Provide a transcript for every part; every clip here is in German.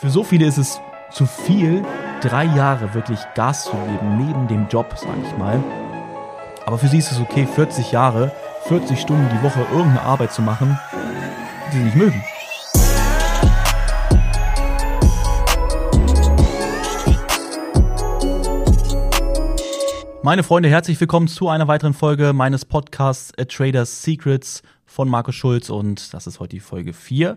Für so viele ist es zu viel, drei Jahre wirklich Gas zu geben, neben dem Job, sage ich mal. Aber für sie ist es okay, 40 Jahre, 40 Stunden die Woche irgendeine Arbeit zu machen, die sie nicht mögen. Meine Freunde, herzlich willkommen zu einer weiteren Folge meines Podcasts A Trader's Secrets von Markus Schulz und das ist heute die Folge 4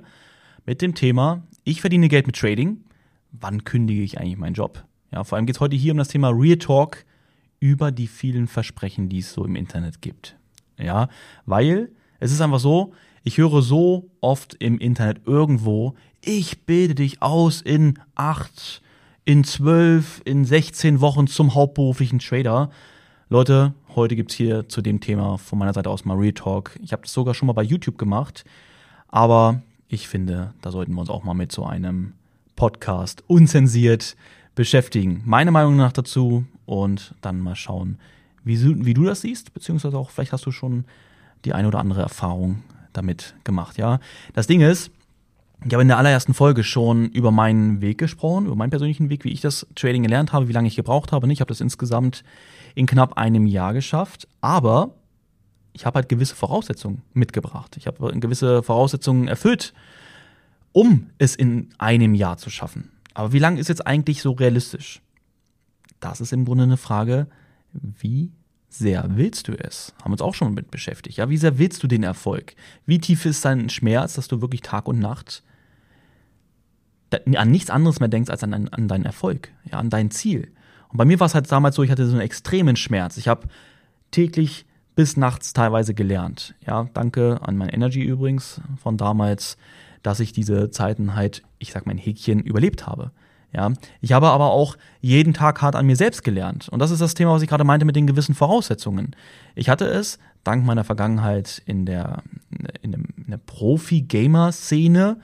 mit dem Thema Ich verdiene Geld mit Trading. Wann kündige ich eigentlich meinen Job? Ja, vor allem geht es heute hier um das Thema Real Talk über die vielen Versprechen, die es so im Internet gibt. Ja, weil es ist einfach so, ich höre so oft im Internet irgendwo, ich bilde dich aus in acht, in zwölf, in 16 Wochen zum hauptberuflichen Trader. Leute, heute gibt's hier zu dem Thema von meiner Seite aus mal Real Talk. Ich habe das sogar schon mal bei YouTube gemacht, aber ich finde, da sollten wir uns auch mal mit so einem Podcast unzensiert beschäftigen. Meine Meinung nach dazu und dann mal schauen, wie, wie du das siehst, beziehungsweise auch vielleicht hast du schon die eine oder andere Erfahrung damit gemacht. Ja, das Ding ist, ich habe in der allerersten Folge schon über meinen Weg gesprochen, über meinen persönlichen Weg, wie ich das Trading gelernt habe, wie lange ich gebraucht habe. Ich habe das insgesamt in knapp einem Jahr geschafft, aber ich habe halt gewisse Voraussetzungen mitgebracht. Ich habe gewisse Voraussetzungen erfüllt, um es in einem Jahr zu schaffen. Aber wie lang ist jetzt eigentlich so realistisch? Das ist im Grunde eine Frage, wie sehr willst du es? Haben wir uns auch schon mit beschäftigt. Ja, wie sehr willst du den Erfolg? Wie tief ist dein Schmerz, dass du wirklich Tag und Nacht an nichts anderes mehr denkst als an, an deinen Erfolg, ja, an dein Ziel? Und bei mir war es halt damals so, ich hatte so einen extremen Schmerz. Ich habe täglich bis nachts teilweise gelernt. Ja, danke an mein Energy übrigens von damals, dass ich diese Zeiten halt, ich sag mein Häkchen, überlebt habe. Ja, ich habe aber auch jeden Tag hart an mir selbst gelernt. Und das ist das Thema, was ich gerade meinte mit den gewissen Voraussetzungen. Ich hatte es, dank meiner Vergangenheit in der, in, dem, in der Profi-Gamer-Szene,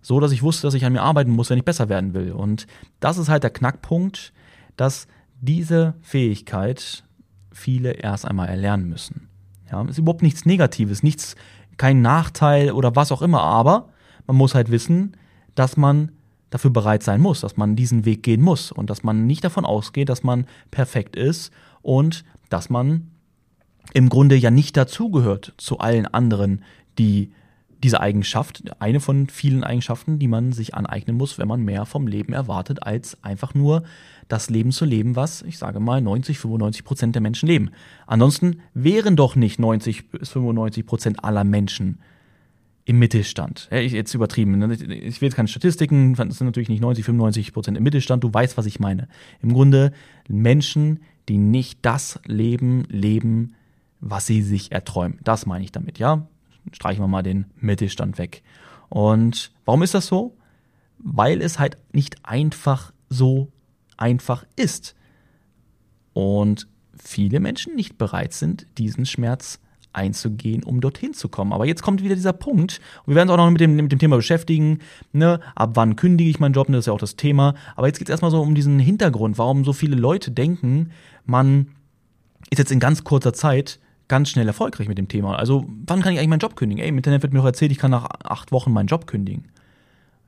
so dass ich wusste, dass ich an mir arbeiten muss, wenn ich besser werden will. Und das ist halt der Knackpunkt, dass diese Fähigkeit viele erst einmal erlernen müssen. Ja, ist überhaupt nichts Negatives, nichts, kein Nachteil oder was auch immer, aber man muss halt wissen, dass man dafür bereit sein muss, dass man diesen Weg gehen muss und dass man nicht davon ausgeht, dass man perfekt ist und dass man im Grunde ja nicht dazugehört zu allen anderen, die diese Eigenschaft, eine von vielen Eigenschaften, die man sich aneignen muss, wenn man mehr vom Leben erwartet, als einfach nur das Leben zu leben, was, ich sage mal, 90, 95 Prozent der Menschen leben. Ansonsten wären doch nicht 90 bis 95 Prozent aller Menschen im Mittelstand. Ja, ich, jetzt übertrieben. Ne? Ich will jetzt keine Statistiken, das sind natürlich nicht 90, 95 Prozent im Mittelstand. Du weißt, was ich meine. Im Grunde Menschen, die nicht das Leben leben, was sie sich erträumen. Das meine ich damit, ja streichen wir mal den Mittelstand weg. Und warum ist das so? Weil es halt nicht einfach so einfach ist. Und viele Menschen nicht bereit sind, diesen Schmerz einzugehen, um dorthin zu kommen. Aber jetzt kommt wieder dieser Punkt, und wir werden uns auch noch mit dem, mit dem Thema beschäftigen, ne? ab wann kündige ich meinen Job, das ist ja auch das Thema. Aber jetzt geht es erstmal so um diesen Hintergrund, warum so viele Leute denken, man ist jetzt in ganz kurzer Zeit ganz schnell erfolgreich mit dem Thema. Also, wann kann ich eigentlich meinen Job kündigen? Ey, im Internet wird mir doch erzählt, ich kann nach acht Wochen meinen Job kündigen.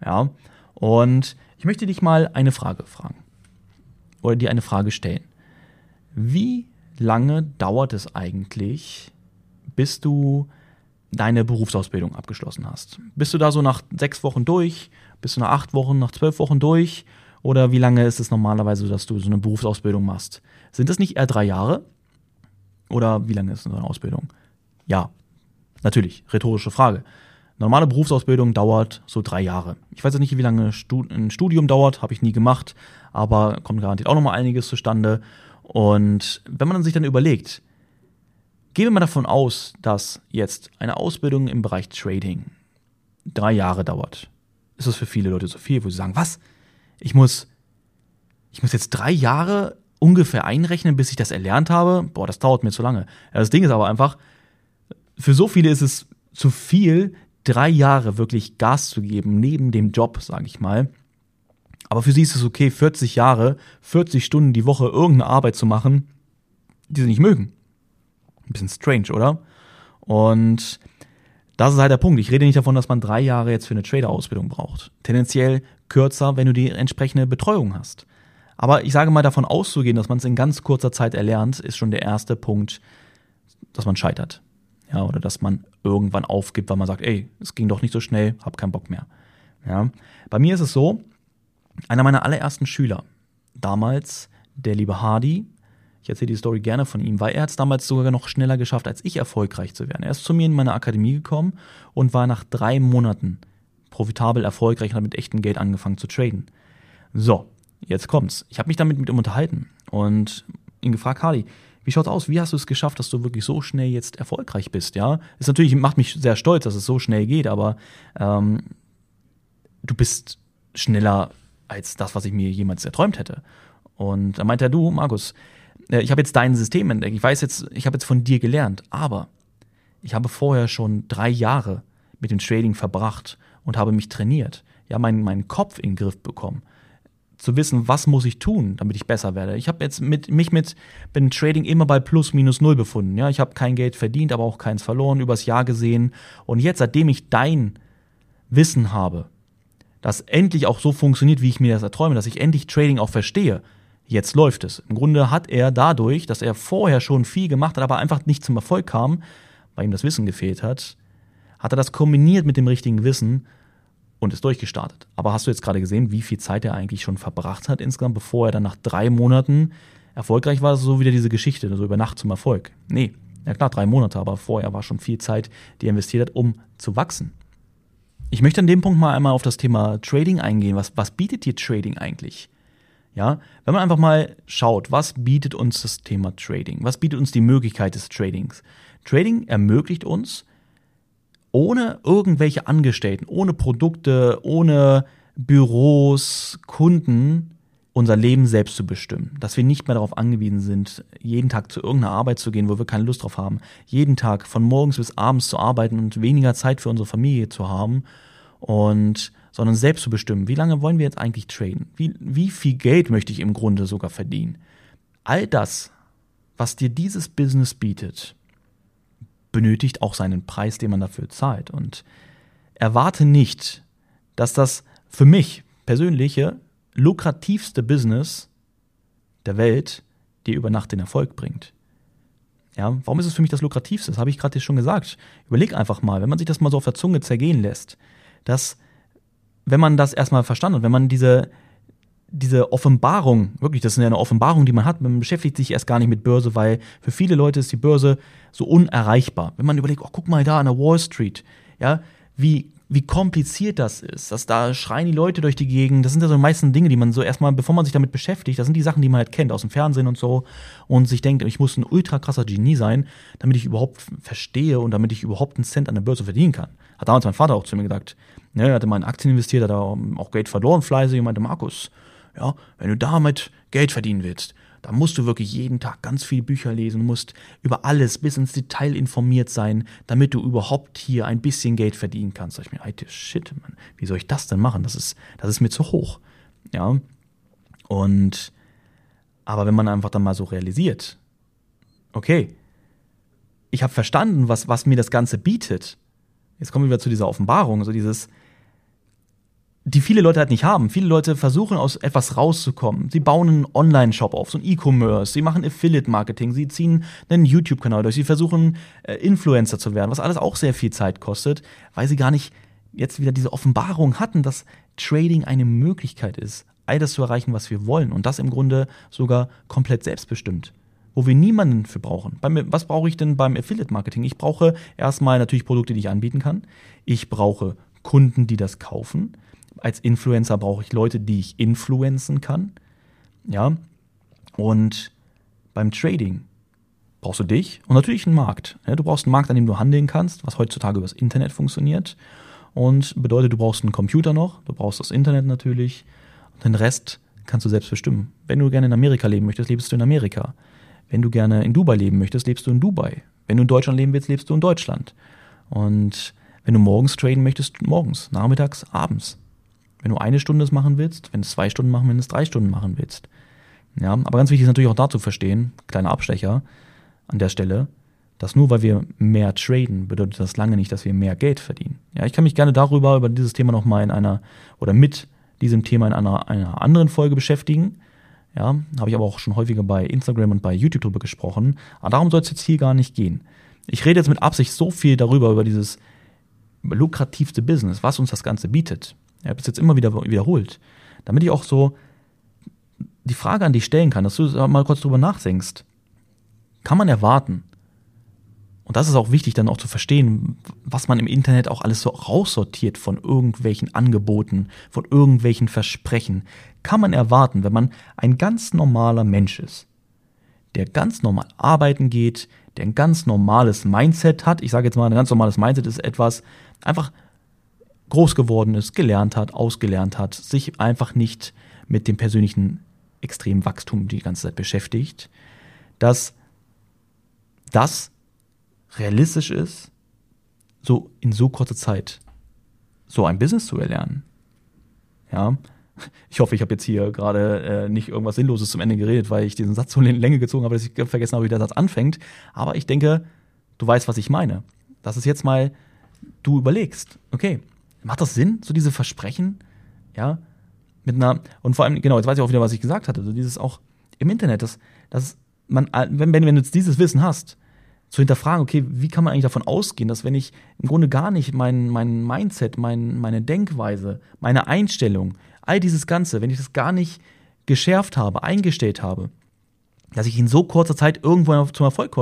Ja. Und ich möchte dich mal eine Frage fragen. Oder dir eine Frage stellen. Wie lange dauert es eigentlich, bis du deine Berufsausbildung abgeschlossen hast? Bist du da so nach sechs Wochen durch? Bist du nach acht Wochen, nach zwölf Wochen durch? Oder wie lange ist es normalerweise, dass du so eine Berufsausbildung machst? Sind das nicht eher drei Jahre? Oder wie lange ist so eine Ausbildung? Ja, natürlich, rhetorische Frage. Normale Berufsausbildung dauert so drei Jahre. Ich weiß jetzt nicht, wie lange ein Studium dauert, habe ich nie gemacht, aber kommt garantiert auch noch mal einiges zustande. Und wenn man sich dann überlegt, gehen wir mal davon aus, dass jetzt eine Ausbildung im Bereich Trading drei Jahre dauert. Ist das für viele Leute so viel, wo sie sagen, was? Ich muss, ich muss jetzt drei Jahre ungefähr einrechnen, bis ich das erlernt habe, boah, das dauert mir zu lange. Ja, das Ding ist aber einfach, für so viele ist es zu viel, drei Jahre wirklich Gas zu geben, neben dem Job, sage ich mal. Aber für sie ist es okay, 40 Jahre, 40 Stunden die Woche irgendeine Arbeit zu machen, die sie nicht mögen. Ein bisschen strange, oder? Und das ist halt der Punkt. Ich rede nicht davon, dass man drei Jahre jetzt für eine Trader-Ausbildung braucht. Tendenziell kürzer, wenn du die entsprechende Betreuung hast. Aber ich sage mal, davon auszugehen, dass man es in ganz kurzer Zeit erlernt, ist schon der erste Punkt, dass man scheitert. Ja, oder dass man irgendwann aufgibt, weil man sagt, ey, es ging doch nicht so schnell, hab keinen Bock mehr. Ja. Bei mir ist es so, einer meiner allerersten Schüler, damals der liebe Hardy, ich erzähle die Story gerne von ihm, weil er es damals sogar noch schneller geschafft, als ich erfolgreich zu werden. Er ist zu mir in meine Akademie gekommen und war nach drei Monaten profitabel, erfolgreich und hat mit echtem Geld angefangen zu traden. So, jetzt kommt's. Ich habe mich damit mit ihm unterhalten und ihn gefragt, Hardy, wie schaut's aus? Wie hast du es geschafft, dass du wirklich so schnell jetzt erfolgreich bist? Ja, ist natürlich macht mich sehr stolz, dass es so schnell geht, aber ähm, du bist schneller als das, was ich mir jemals erträumt hätte. Und da meinte er, du, Markus, äh, ich habe jetzt dein System entdeckt. Ich weiß jetzt, ich habe jetzt von dir gelernt, aber ich habe vorher schon drei Jahre mit dem Trading verbracht und habe mich trainiert. Ja, meinen, meinen Kopf in den Griff bekommen. Zu wissen, was muss ich tun, damit ich besser werde. Ich habe jetzt mit, mich mit dem Trading immer bei plus minus null befunden. Ja, ich habe kein Geld verdient, aber auch keins verloren, übers Jahr gesehen. Und jetzt, seitdem ich dein Wissen habe, das endlich auch so funktioniert, wie ich mir das erträume, dass ich endlich Trading auch verstehe, Jetzt läuft es. Im Grunde hat er dadurch, dass er vorher schon viel gemacht hat, aber einfach nicht zum Erfolg kam, weil ihm das Wissen gefehlt hat, hat er das kombiniert mit dem richtigen Wissen und ist durchgestartet. Aber hast du jetzt gerade gesehen, wie viel Zeit er eigentlich schon verbracht hat insgesamt, bevor er dann nach drei Monaten erfolgreich war? So wieder diese Geschichte, so über Nacht zum Erfolg. Nee, ja klar, drei Monate, aber vorher war schon viel Zeit, die er investiert hat, um zu wachsen. Ich möchte an dem Punkt mal einmal auf das Thema Trading eingehen. Was, was bietet dir Trading eigentlich? Ja, wenn man einfach mal schaut, was bietet uns das Thema Trading? Was bietet uns die Möglichkeit des Tradings? Trading ermöglicht uns, ohne irgendwelche Angestellten, ohne Produkte, ohne Büros, Kunden, unser Leben selbst zu bestimmen. Dass wir nicht mehr darauf angewiesen sind, jeden Tag zu irgendeiner Arbeit zu gehen, wo wir keine Lust drauf haben. Jeden Tag von morgens bis abends zu arbeiten und weniger Zeit für unsere Familie zu haben. Und sondern selbst zu bestimmen, wie lange wollen wir jetzt eigentlich traden? Wie, wie viel Geld möchte ich im Grunde sogar verdienen? All das, was dir dieses Business bietet, benötigt auch seinen Preis, den man dafür zahlt. Und erwarte nicht, dass das für mich persönliche lukrativste Business der Welt dir über Nacht den Erfolg bringt. Ja, warum ist es für mich das lukrativste? Das habe ich gerade schon gesagt. Überleg einfach mal, wenn man sich das mal so auf der Zunge zergehen lässt, dass wenn man das erstmal verstanden hat, wenn man diese, diese Offenbarung, wirklich, das ist ja eine Offenbarung, die man hat, man beschäftigt sich erst gar nicht mit Börse, weil für viele Leute ist die Börse so unerreichbar. Wenn man überlegt, oh, guck mal da an der Wall Street, ja, wie, wie kompliziert das ist, dass da schreien die Leute durch die Gegend, das sind ja so die meisten Dinge, die man so erstmal, bevor man sich damit beschäftigt, das sind die Sachen, die man halt kennt aus dem Fernsehen und so und sich denkt, ich muss ein ultra krasser Genie sein, damit ich überhaupt verstehe und damit ich überhaupt einen Cent an der Börse verdienen kann. Hat damals mein Vater auch zu mir gesagt, Ne, er hatte mal in Aktien investiert, hat auch Geld verloren, fleißig, und meinte, Markus, ja, wenn du damit Geld verdienen willst, dann musst du wirklich jeden Tag ganz viele Bücher lesen, musst über alles bis ins Detail informiert sein, damit du überhaupt hier ein bisschen Geld verdienen kannst. Da ich mir, alter Shit, Mann, wie soll ich das denn machen? Das ist, das ist mir zu hoch. Ja. Und, aber wenn man einfach dann mal so realisiert, okay, ich habe verstanden, was, was mir das Ganze bietet. Jetzt kommen wir wieder zu dieser Offenbarung, so dieses, die viele Leute halt nicht haben. Viele Leute versuchen aus etwas rauszukommen. Sie bauen einen Online-Shop auf, so ein E-Commerce, sie machen Affiliate-Marketing, sie ziehen einen YouTube-Kanal durch, sie versuchen äh, Influencer zu werden, was alles auch sehr viel Zeit kostet, weil sie gar nicht jetzt wieder diese Offenbarung hatten, dass Trading eine Möglichkeit ist, all das zu erreichen, was wir wollen und das im Grunde sogar komplett selbstbestimmt wo wir niemanden für brauchen. was brauche ich denn beim Affiliate Marketing? Ich brauche erstmal natürlich Produkte, die ich anbieten kann. Ich brauche Kunden, die das kaufen als Influencer brauche ich Leute, die ich influenzen kann. Ja. Und beim Trading brauchst du dich und natürlich einen Markt. Du brauchst einen Markt, an dem du handeln kannst, was heutzutage übers Internet funktioniert. Und bedeutet, du brauchst einen Computer noch, du brauchst das Internet natürlich. Und den Rest kannst du selbst bestimmen. Wenn du gerne in Amerika leben möchtest, lebst du in Amerika. Wenn du gerne in Dubai leben möchtest, lebst du in Dubai. Wenn du in Deutschland leben willst, lebst du in Deutschland. Und wenn du morgens traden möchtest, morgens, nachmittags, abends. Wenn du eine Stunde es machen willst, wenn du es zwei Stunden machen, wenn du drei Stunden machen willst. Ja, aber ganz wichtig ist natürlich auch da zu verstehen, kleiner Abstecher an der Stelle, dass nur weil wir mehr traden, bedeutet das lange nicht, dass wir mehr Geld verdienen. Ja, ich kann mich gerne darüber, über dieses Thema nochmal in einer oder mit diesem Thema in einer, einer anderen Folge beschäftigen. Ja, habe ich aber auch schon häufiger bei Instagram und bei YouTube drüber gesprochen. Aber darum soll es jetzt hier gar nicht gehen. Ich rede jetzt mit Absicht so viel darüber, über dieses lukrativste Business, was uns das Ganze bietet. Ich habe es jetzt immer wieder wiederholt. Damit ich auch so die Frage an dich stellen kann, dass du mal kurz drüber nachdenkst. Kann man erwarten, und das ist auch wichtig, dann auch zu verstehen, was man im Internet auch alles so raussortiert von irgendwelchen Angeboten, von irgendwelchen Versprechen. Kann man erwarten, wenn man ein ganz normaler Mensch ist, der ganz normal arbeiten geht, der ein ganz normales Mindset hat. Ich sage jetzt mal, ein ganz normales Mindset ist etwas, einfach groß geworden ist, gelernt hat, ausgelernt hat, sich einfach nicht mit dem persönlichen extremen Wachstum die ganze Zeit beschäftigt, dass das realistisch ist, so in so kurzer Zeit so ein Business zu erlernen. Ja, ich hoffe, ich habe jetzt hier gerade äh, nicht irgendwas Sinnloses zum Ende geredet, weil ich diesen Satz so in Länge gezogen habe, dass ich vergessen habe, wie der Satz anfängt. Aber ich denke, du weißt, was ich meine. Das ist jetzt mal, du überlegst, okay, macht das Sinn, so diese Versprechen, ja, mit einer, und vor allem, genau, jetzt weiß ich auch wieder, was ich gesagt hatte, so dieses auch im Internet, dass, dass man, wenn, wenn, du jetzt dieses Wissen hast, zu hinterfragen, okay, wie kann man eigentlich davon ausgehen, dass wenn ich im Grunde gar nicht mein, mein Mindset, mein, meine Denkweise, meine Einstellung, all dieses Ganze, wenn ich das gar nicht geschärft habe, eingestellt habe, dass ich in so kurzer Zeit irgendwo zum Erfolg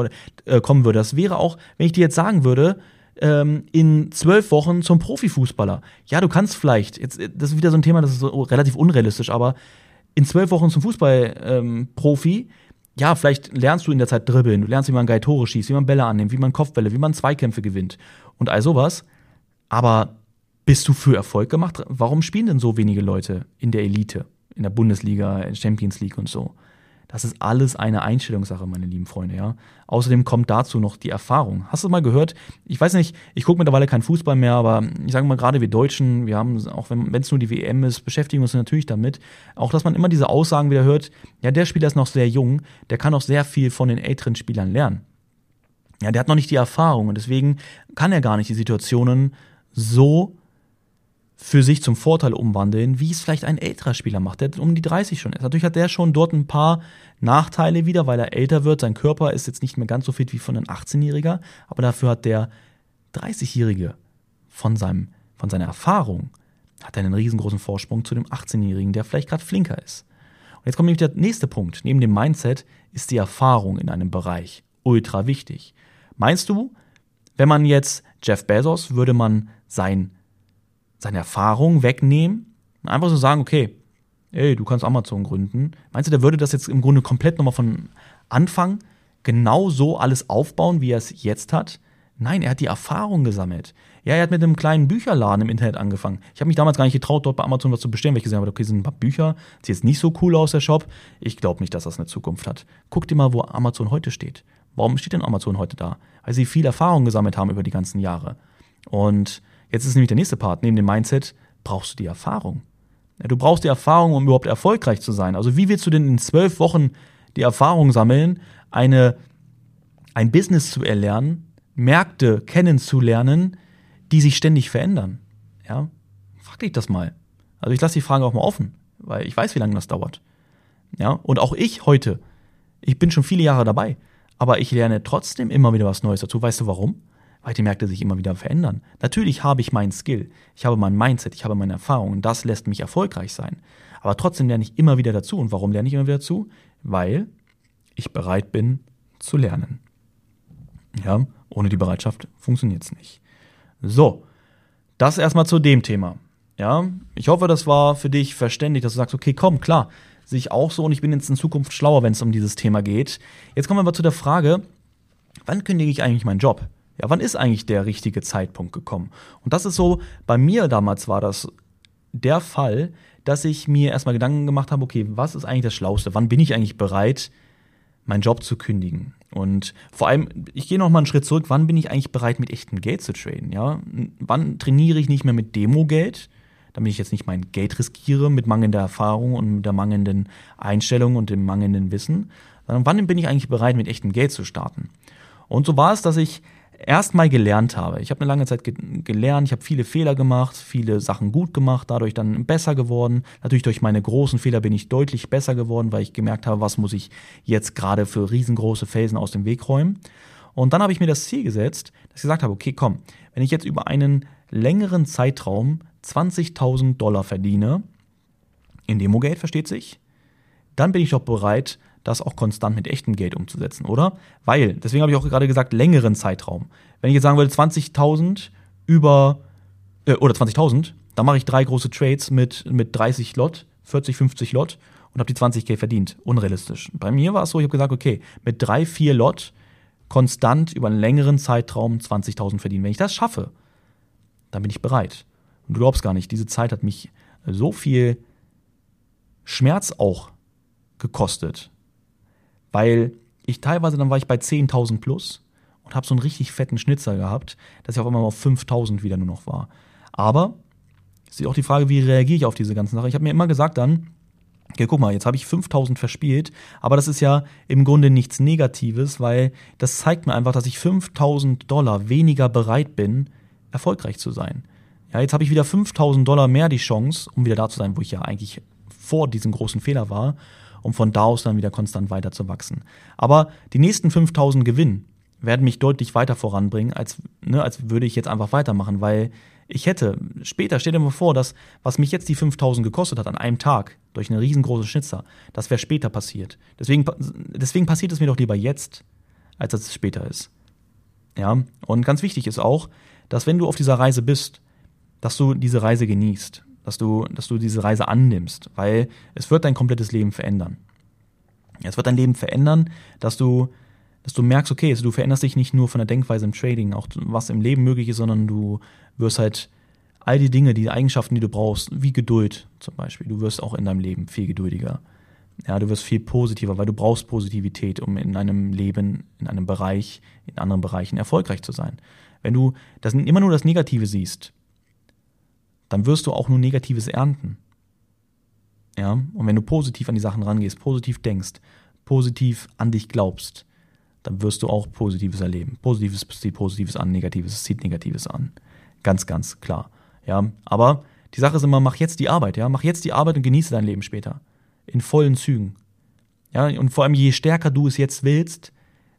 äh, kommen würde. Das wäre auch, wenn ich dir jetzt sagen würde, ähm, in zwölf Wochen zum Profifußballer. Ja, du kannst vielleicht, jetzt, das ist wieder so ein Thema, das ist so relativ unrealistisch, aber in zwölf Wochen zum Fußballprofi, ähm, ja, vielleicht lernst du in der Zeit dribbeln, du lernst, wie man geil Tore schießt, wie man Bälle annimmt, wie man Kopfbälle, wie man Zweikämpfe gewinnt und all sowas. Aber bist du für Erfolg gemacht? Warum spielen denn so wenige Leute in der Elite, in der Bundesliga, in Champions League und so? Das ist alles eine Einstellungssache, meine lieben Freunde, ja. Außerdem kommt dazu noch die Erfahrung. Hast du mal gehört? Ich weiß nicht, ich gucke mittlerweile keinen Fußball mehr, aber ich sage mal, gerade wir Deutschen, wir haben, auch wenn es nur die WM ist, beschäftigen uns natürlich damit. Auch, dass man immer diese Aussagen wieder hört, ja, der Spieler ist noch sehr jung, der kann auch sehr viel von den älteren Spielern lernen. Ja, der hat noch nicht die Erfahrung und deswegen kann er gar nicht die Situationen so für sich zum Vorteil umwandeln, wie es vielleicht ein älterer Spieler macht, der um die 30 schon ist. Natürlich hat der schon dort ein paar Nachteile wieder, weil er älter wird. Sein Körper ist jetzt nicht mehr ganz so fit wie von einem 18-Jähriger, aber dafür hat der 30-Jährige von, von seiner Erfahrung hat einen riesengroßen Vorsprung zu dem 18-Jährigen, der vielleicht gerade flinker ist. Und jetzt kommt nämlich der nächste Punkt. Neben dem Mindset ist die Erfahrung in einem Bereich ultra wichtig. Meinst du, wenn man jetzt Jeff Bezos, würde man sein seine Erfahrung wegnehmen und einfach so sagen, okay, ey, du kannst Amazon gründen. Meinst du, der würde das jetzt im Grunde komplett nochmal von Anfang genau so alles aufbauen, wie er es jetzt hat? Nein, er hat die Erfahrung gesammelt. Ja, er hat mit einem kleinen Bücherladen im Internet angefangen. Ich habe mich damals gar nicht getraut, dort bei Amazon was zu bestellen, weil ich gesehen habe, okay, sind ein paar Bücher, sieht jetzt nicht so cool aus, der Shop. Ich glaube nicht, dass das eine Zukunft hat. Guck dir mal, wo Amazon heute steht. Warum steht denn Amazon heute da? Weil sie viel Erfahrung gesammelt haben über die ganzen Jahre. Und Jetzt ist nämlich der nächste Part. Neben dem Mindset brauchst du die Erfahrung. Ja, du brauchst die Erfahrung, um überhaupt erfolgreich zu sein. Also wie willst du denn in zwölf Wochen die Erfahrung sammeln, eine, ein Business zu erlernen, Märkte kennenzulernen, die sich ständig verändern? Ja, frag dich das mal. Also ich lasse die Frage auch mal offen, weil ich weiß, wie lange das dauert. Ja, und auch ich heute, ich bin schon viele Jahre dabei, aber ich lerne trotzdem immer wieder was Neues dazu. Weißt du warum? Weil die Märkte sich immer wieder verändern. Natürlich habe ich meinen Skill, ich habe mein Mindset, ich habe meine Erfahrung und das lässt mich erfolgreich sein. Aber trotzdem lerne ich immer wieder dazu. Und warum lerne ich immer wieder dazu? Weil ich bereit bin zu lernen. Ja, ohne die Bereitschaft funktioniert es nicht. So, das erstmal zu dem Thema. Ja, ich hoffe, das war für dich verständlich, dass du sagst, okay, komm, klar, sehe ich auch so und ich bin jetzt in Zukunft schlauer, wenn es um dieses Thema geht. Jetzt kommen wir aber zu der Frage, wann kündige ich eigentlich meinen Job? Ja, wann ist eigentlich der richtige Zeitpunkt gekommen? Und das ist so, bei mir damals war das der Fall, dass ich mir erstmal Gedanken gemacht habe, okay, was ist eigentlich das Schlauste? Wann bin ich eigentlich bereit, meinen Job zu kündigen? Und vor allem, ich gehe noch mal einen Schritt zurück, wann bin ich eigentlich bereit, mit echtem Geld zu traden? Ja? Wann trainiere ich nicht mehr mit Demo-Geld, damit ich jetzt nicht mein Geld riskiere mit mangelnder Erfahrung und mit der mangelnden Einstellung und dem mangelnden Wissen, sondern wann bin ich eigentlich bereit, mit echtem Geld zu starten? Und so war es, dass ich erstmal gelernt habe. Ich habe eine lange Zeit ge gelernt, ich habe viele Fehler gemacht, viele Sachen gut gemacht, dadurch dann besser geworden. Natürlich durch meine großen Fehler bin ich deutlich besser geworden, weil ich gemerkt habe, was muss ich jetzt gerade für riesengroße Felsen aus dem Weg räumen. Und dann habe ich mir das Ziel gesetzt, dass ich gesagt habe, okay, komm, wenn ich jetzt über einen längeren Zeitraum 20.000 Dollar verdiene, in Demogate versteht sich, dann bin ich doch bereit, das auch konstant mit echtem Geld umzusetzen, oder? Weil, deswegen habe ich auch gerade gesagt, längeren Zeitraum. Wenn ich jetzt sagen würde, 20.000 über, äh, oder 20.000, dann mache ich drei große Trades mit, mit 30 Lot, 40, 50 Lot und habe die 20k verdient. Unrealistisch. Bei mir war es so, ich habe gesagt, okay, mit drei, vier Lot konstant über einen längeren Zeitraum 20.000 verdienen. Wenn ich das schaffe, dann bin ich bereit. Und du glaubst gar nicht, diese Zeit hat mich so viel Schmerz auch gekostet weil ich teilweise, dann war ich bei 10.000 plus und habe so einen richtig fetten Schnitzer gehabt, dass ich auf einmal auf 5.000 wieder nur noch war. Aber es ist auch die Frage, wie reagiere ich auf diese ganzen Sachen. Ich habe mir immer gesagt dann, okay, guck mal, jetzt habe ich 5000 verspielt, aber das ist ja im Grunde nichts Negatives, weil das zeigt mir einfach, dass ich 5000 Dollar weniger bereit bin, erfolgreich zu sein. Ja, jetzt habe ich wieder 5000 Dollar mehr die Chance, um wieder da zu sein, wo ich ja eigentlich vor diesem großen Fehler war um von da aus dann wieder konstant weiter zu wachsen. Aber die nächsten 5000 Gewinn werden mich deutlich weiter voranbringen, als, ne, als würde ich jetzt einfach weitermachen, weil ich hätte später, stell dir mal vor, dass was mich jetzt die 5000 gekostet hat an einem Tag durch eine riesengroße Schnitzer, das wäre später passiert. Deswegen, deswegen passiert es mir doch lieber jetzt, als dass es später ist. Ja, und ganz wichtig ist auch, dass wenn du auf dieser Reise bist, dass du diese Reise genießt dass du, dass du diese Reise annimmst, weil es wird dein komplettes Leben verändern. Es wird dein Leben verändern, dass du, dass du merkst, okay, also du veränderst dich nicht nur von der Denkweise im Trading, auch was im Leben möglich ist, sondern du wirst halt all die Dinge, die Eigenschaften, die du brauchst, wie Geduld zum Beispiel, du wirst auch in deinem Leben viel geduldiger. Ja, du wirst viel positiver, weil du brauchst Positivität, um in einem Leben, in einem Bereich, in anderen Bereichen erfolgreich zu sein. Wenn du das immer nur das Negative siehst, dann wirst du auch nur Negatives ernten. Ja, und wenn du positiv an die Sachen rangehst, positiv denkst, positiv an dich glaubst, dann wirst du auch Positives erleben. Positives zieht Positives an, Negatives zieht Negatives an. Ganz, ganz klar. Ja, aber die Sache ist immer, mach jetzt die Arbeit, ja, mach jetzt die Arbeit und genieße dein Leben später. In vollen Zügen. Ja, und vor allem je stärker du es jetzt willst,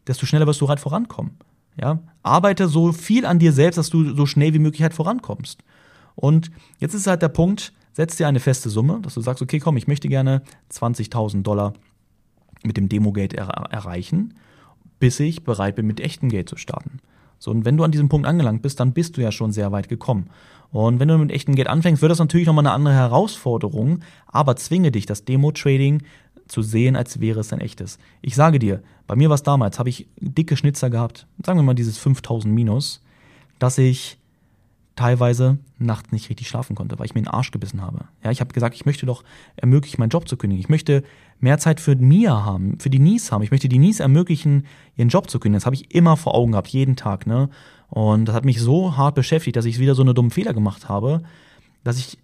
desto schneller wirst du halt vorankommen. Ja, arbeite so viel an dir selbst, dass du so schnell wie möglich halt vorankommst. Und jetzt ist halt der Punkt, setz dir eine feste Summe, dass du sagst, okay, komm, ich möchte gerne 20.000 Dollar mit dem Demogate er erreichen, bis ich bereit bin, mit echtem Geld zu starten. So, und wenn du an diesem Punkt angelangt bist, dann bist du ja schon sehr weit gekommen. Und wenn du mit echtem Geld anfängst, wird das natürlich nochmal eine andere Herausforderung, aber zwinge dich, das Demo-Trading zu sehen, als wäre es ein echtes. Ich sage dir, bei mir war es damals, habe ich dicke Schnitzer gehabt, sagen wir mal dieses 5000 Minus, dass ich teilweise nachts nicht richtig schlafen konnte, weil ich mir den Arsch gebissen habe. Ja, ich habe gesagt, ich möchte doch ermöglichen, meinen Job zu kündigen. Ich möchte mehr Zeit für Mia haben, für die Nies haben. Ich möchte die Nies ermöglichen, ihren Job zu kündigen. Das habe ich immer vor Augen gehabt, jeden Tag. Ne? Und das hat mich so hart beschäftigt, dass ich wieder so eine dumme Fehler gemacht habe, dass ich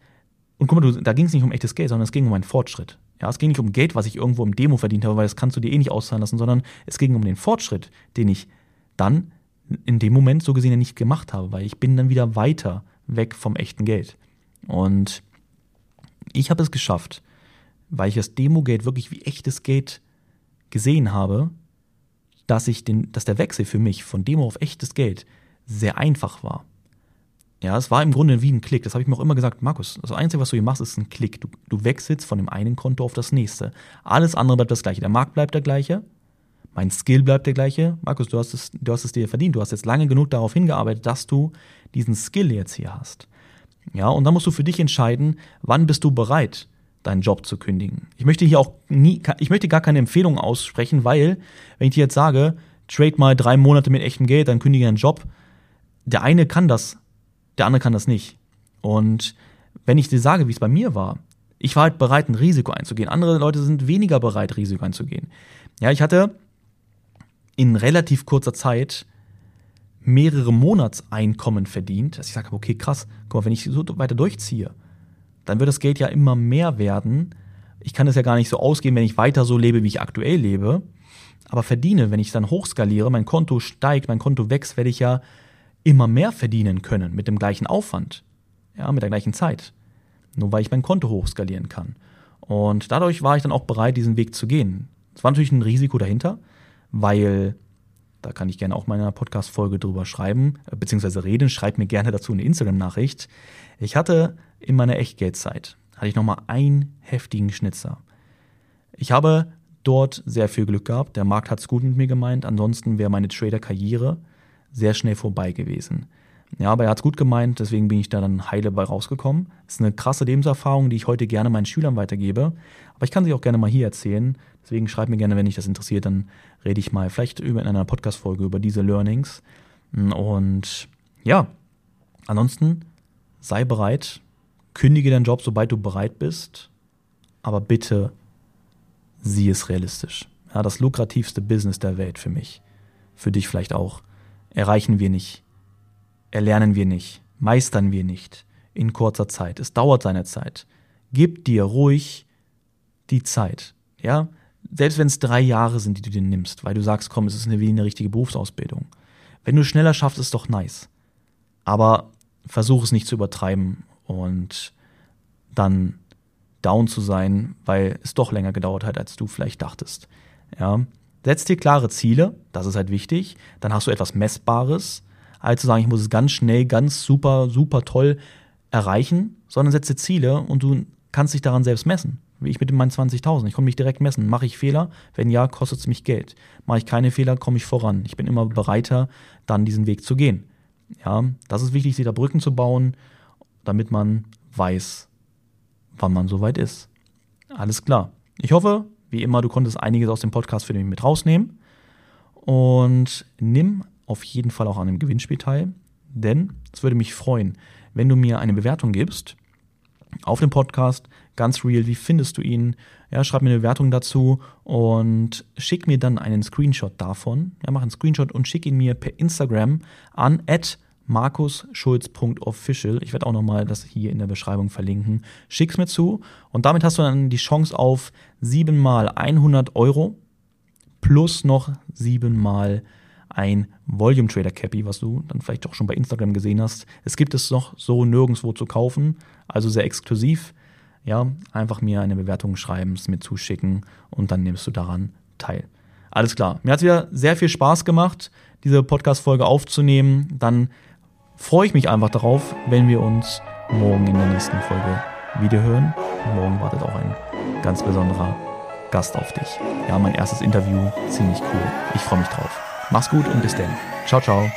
und guck mal, da ging es nicht um echtes Geld, sondern es ging um einen Fortschritt. Ja, es ging nicht um Geld, was ich irgendwo im Demo verdient habe, weil das kannst du dir eh nicht auszahlen lassen, sondern es ging um den Fortschritt, den ich dann in dem Moment so gesehen ja nicht gemacht habe, weil ich bin dann wieder weiter weg vom echten Geld. Und ich habe es geschafft, weil ich das Demo-Geld wirklich wie echtes Geld gesehen habe, dass ich den, dass der Wechsel für mich von Demo auf echtes Geld sehr einfach war. Ja, es war im Grunde wie ein Klick. Das habe ich mir auch immer gesagt, Markus, das Einzige, was du hier machst, ist ein Klick. Du, du wechselst von dem einen Konto auf das nächste. Alles andere bleibt das gleiche. Der Markt bleibt der gleiche, mein Skill bleibt der gleiche. Markus, du hast, es, du hast es dir verdient. Du hast jetzt lange genug darauf hingearbeitet, dass du diesen Skill jetzt hier hast. Ja, und dann musst du für dich entscheiden, wann bist du bereit, deinen Job zu kündigen. Ich möchte hier auch nie, ich möchte gar keine Empfehlung aussprechen, weil, wenn ich dir jetzt sage, trade mal drei Monate mit echtem Geld, dann kündige einen Job, der eine kann das, der andere kann das nicht. Und wenn ich dir sage, wie es bei mir war, ich war halt bereit, ein Risiko einzugehen. Andere Leute sind weniger bereit, Risiko einzugehen. Ja, ich hatte in relativ kurzer Zeit mehrere Monatseinkommen verdient, dass ich sage, okay, krass, guck mal, wenn ich so weiter durchziehe, dann wird das Geld ja immer mehr werden. Ich kann es ja gar nicht so ausgehen, wenn ich weiter so lebe, wie ich aktuell lebe. aber verdiene, wenn ich dann hochskaliere, mein Konto steigt, mein Konto wächst, werde ich ja immer mehr verdienen können mit dem gleichen Aufwand, ja, mit der gleichen Zeit. Nur weil ich mein Konto hochskalieren kann. Und dadurch war ich dann auch bereit, diesen Weg zu gehen. Es war natürlich ein Risiko dahinter, weil da kann ich gerne auch mal in einer Podcast-Folge drüber schreiben, äh, beziehungsweise reden. Schreibt mir gerne dazu eine Instagram-Nachricht. Ich hatte in meiner Echtgeldzeit, hatte ich nochmal einen heftigen Schnitzer. Ich habe dort sehr viel Glück gehabt. Der Markt hat es gut mit mir gemeint. Ansonsten wäre meine Trader-Karriere sehr schnell vorbei gewesen. Ja, aber er hat es gut gemeint, deswegen bin ich da dann heile bei rausgekommen. Das ist eine krasse Lebenserfahrung, die ich heute gerne meinen Schülern weitergebe. Aber ich kann sie auch gerne mal hier erzählen. Deswegen schreibt mir gerne, wenn dich das interessiert, dann rede ich mal vielleicht über in einer Podcast-Folge über diese Learnings. Und ja, ansonsten sei bereit, kündige deinen Job, sobald du bereit bist, aber bitte sieh es realistisch. Ja, das lukrativste Business der Welt für mich, für dich vielleicht auch, erreichen wir nicht erlernen wir nicht, meistern wir nicht in kurzer Zeit. Es dauert seine Zeit. Gib dir ruhig die Zeit. Ja, selbst wenn es drei Jahre sind, die du dir nimmst, weil du sagst, komm, es ist eine, wie eine richtige Berufsausbildung. Wenn du schneller schaffst, ist doch nice. Aber versuch es nicht zu übertreiben und dann down zu sein, weil es doch länger gedauert hat, als du vielleicht dachtest. Ja, setz dir klare Ziele, das ist halt wichtig. Dann hast du etwas Messbares als zu sagen, ich muss es ganz schnell, ganz super, super toll erreichen, sondern setze Ziele und du kannst dich daran selbst messen. Wie ich mit meinen 20.000. Ich konnte mich direkt messen. Mache ich Fehler? Wenn ja, kostet es mich Geld. Mache ich keine Fehler, komme ich voran. Ich bin immer bereiter, dann diesen Weg zu gehen. Ja, das ist wichtig, sich da Brücken zu bauen, damit man weiß, wann man soweit ist. Alles klar. Ich hoffe, wie immer, du konntest einiges aus dem Podcast für dich mit rausnehmen. Und nimm auf jeden Fall auch an dem Gewinnspiel teil, denn es würde mich freuen, wenn du mir eine Bewertung gibst auf dem Podcast, ganz real, wie findest du ihn? Ja, schreib mir eine Bewertung dazu und schick mir dann einen Screenshot davon. Ja, mach einen Screenshot und schick ihn mir per Instagram an markusschulz.official. Ich werde auch nochmal das hier in der Beschreibung verlinken. Schick's mir zu und damit hast du dann die Chance auf siebenmal 100 Euro plus noch siebenmal ein Volume Trader Cappy, was du dann vielleicht auch schon bei Instagram gesehen hast. Es gibt es noch so nirgendwo zu kaufen, also sehr exklusiv. Ja, einfach mir eine Bewertung schreiben, es mir zuschicken und dann nimmst du daran teil. Alles klar. Mir hat es wieder sehr viel Spaß gemacht, diese Podcast-Folge aufzunehmen. Dann freue ich mich einfach darauf, wenn wir uns morgen in der nächsten Folge wiederhören. Morgen wartet auch ein ganz besonderer Gast auf dich. Ja, mein erstes Interview, ziemlich cool. Ich freue mich drauf. Mach's gut und bis dann. Ciao, ciao.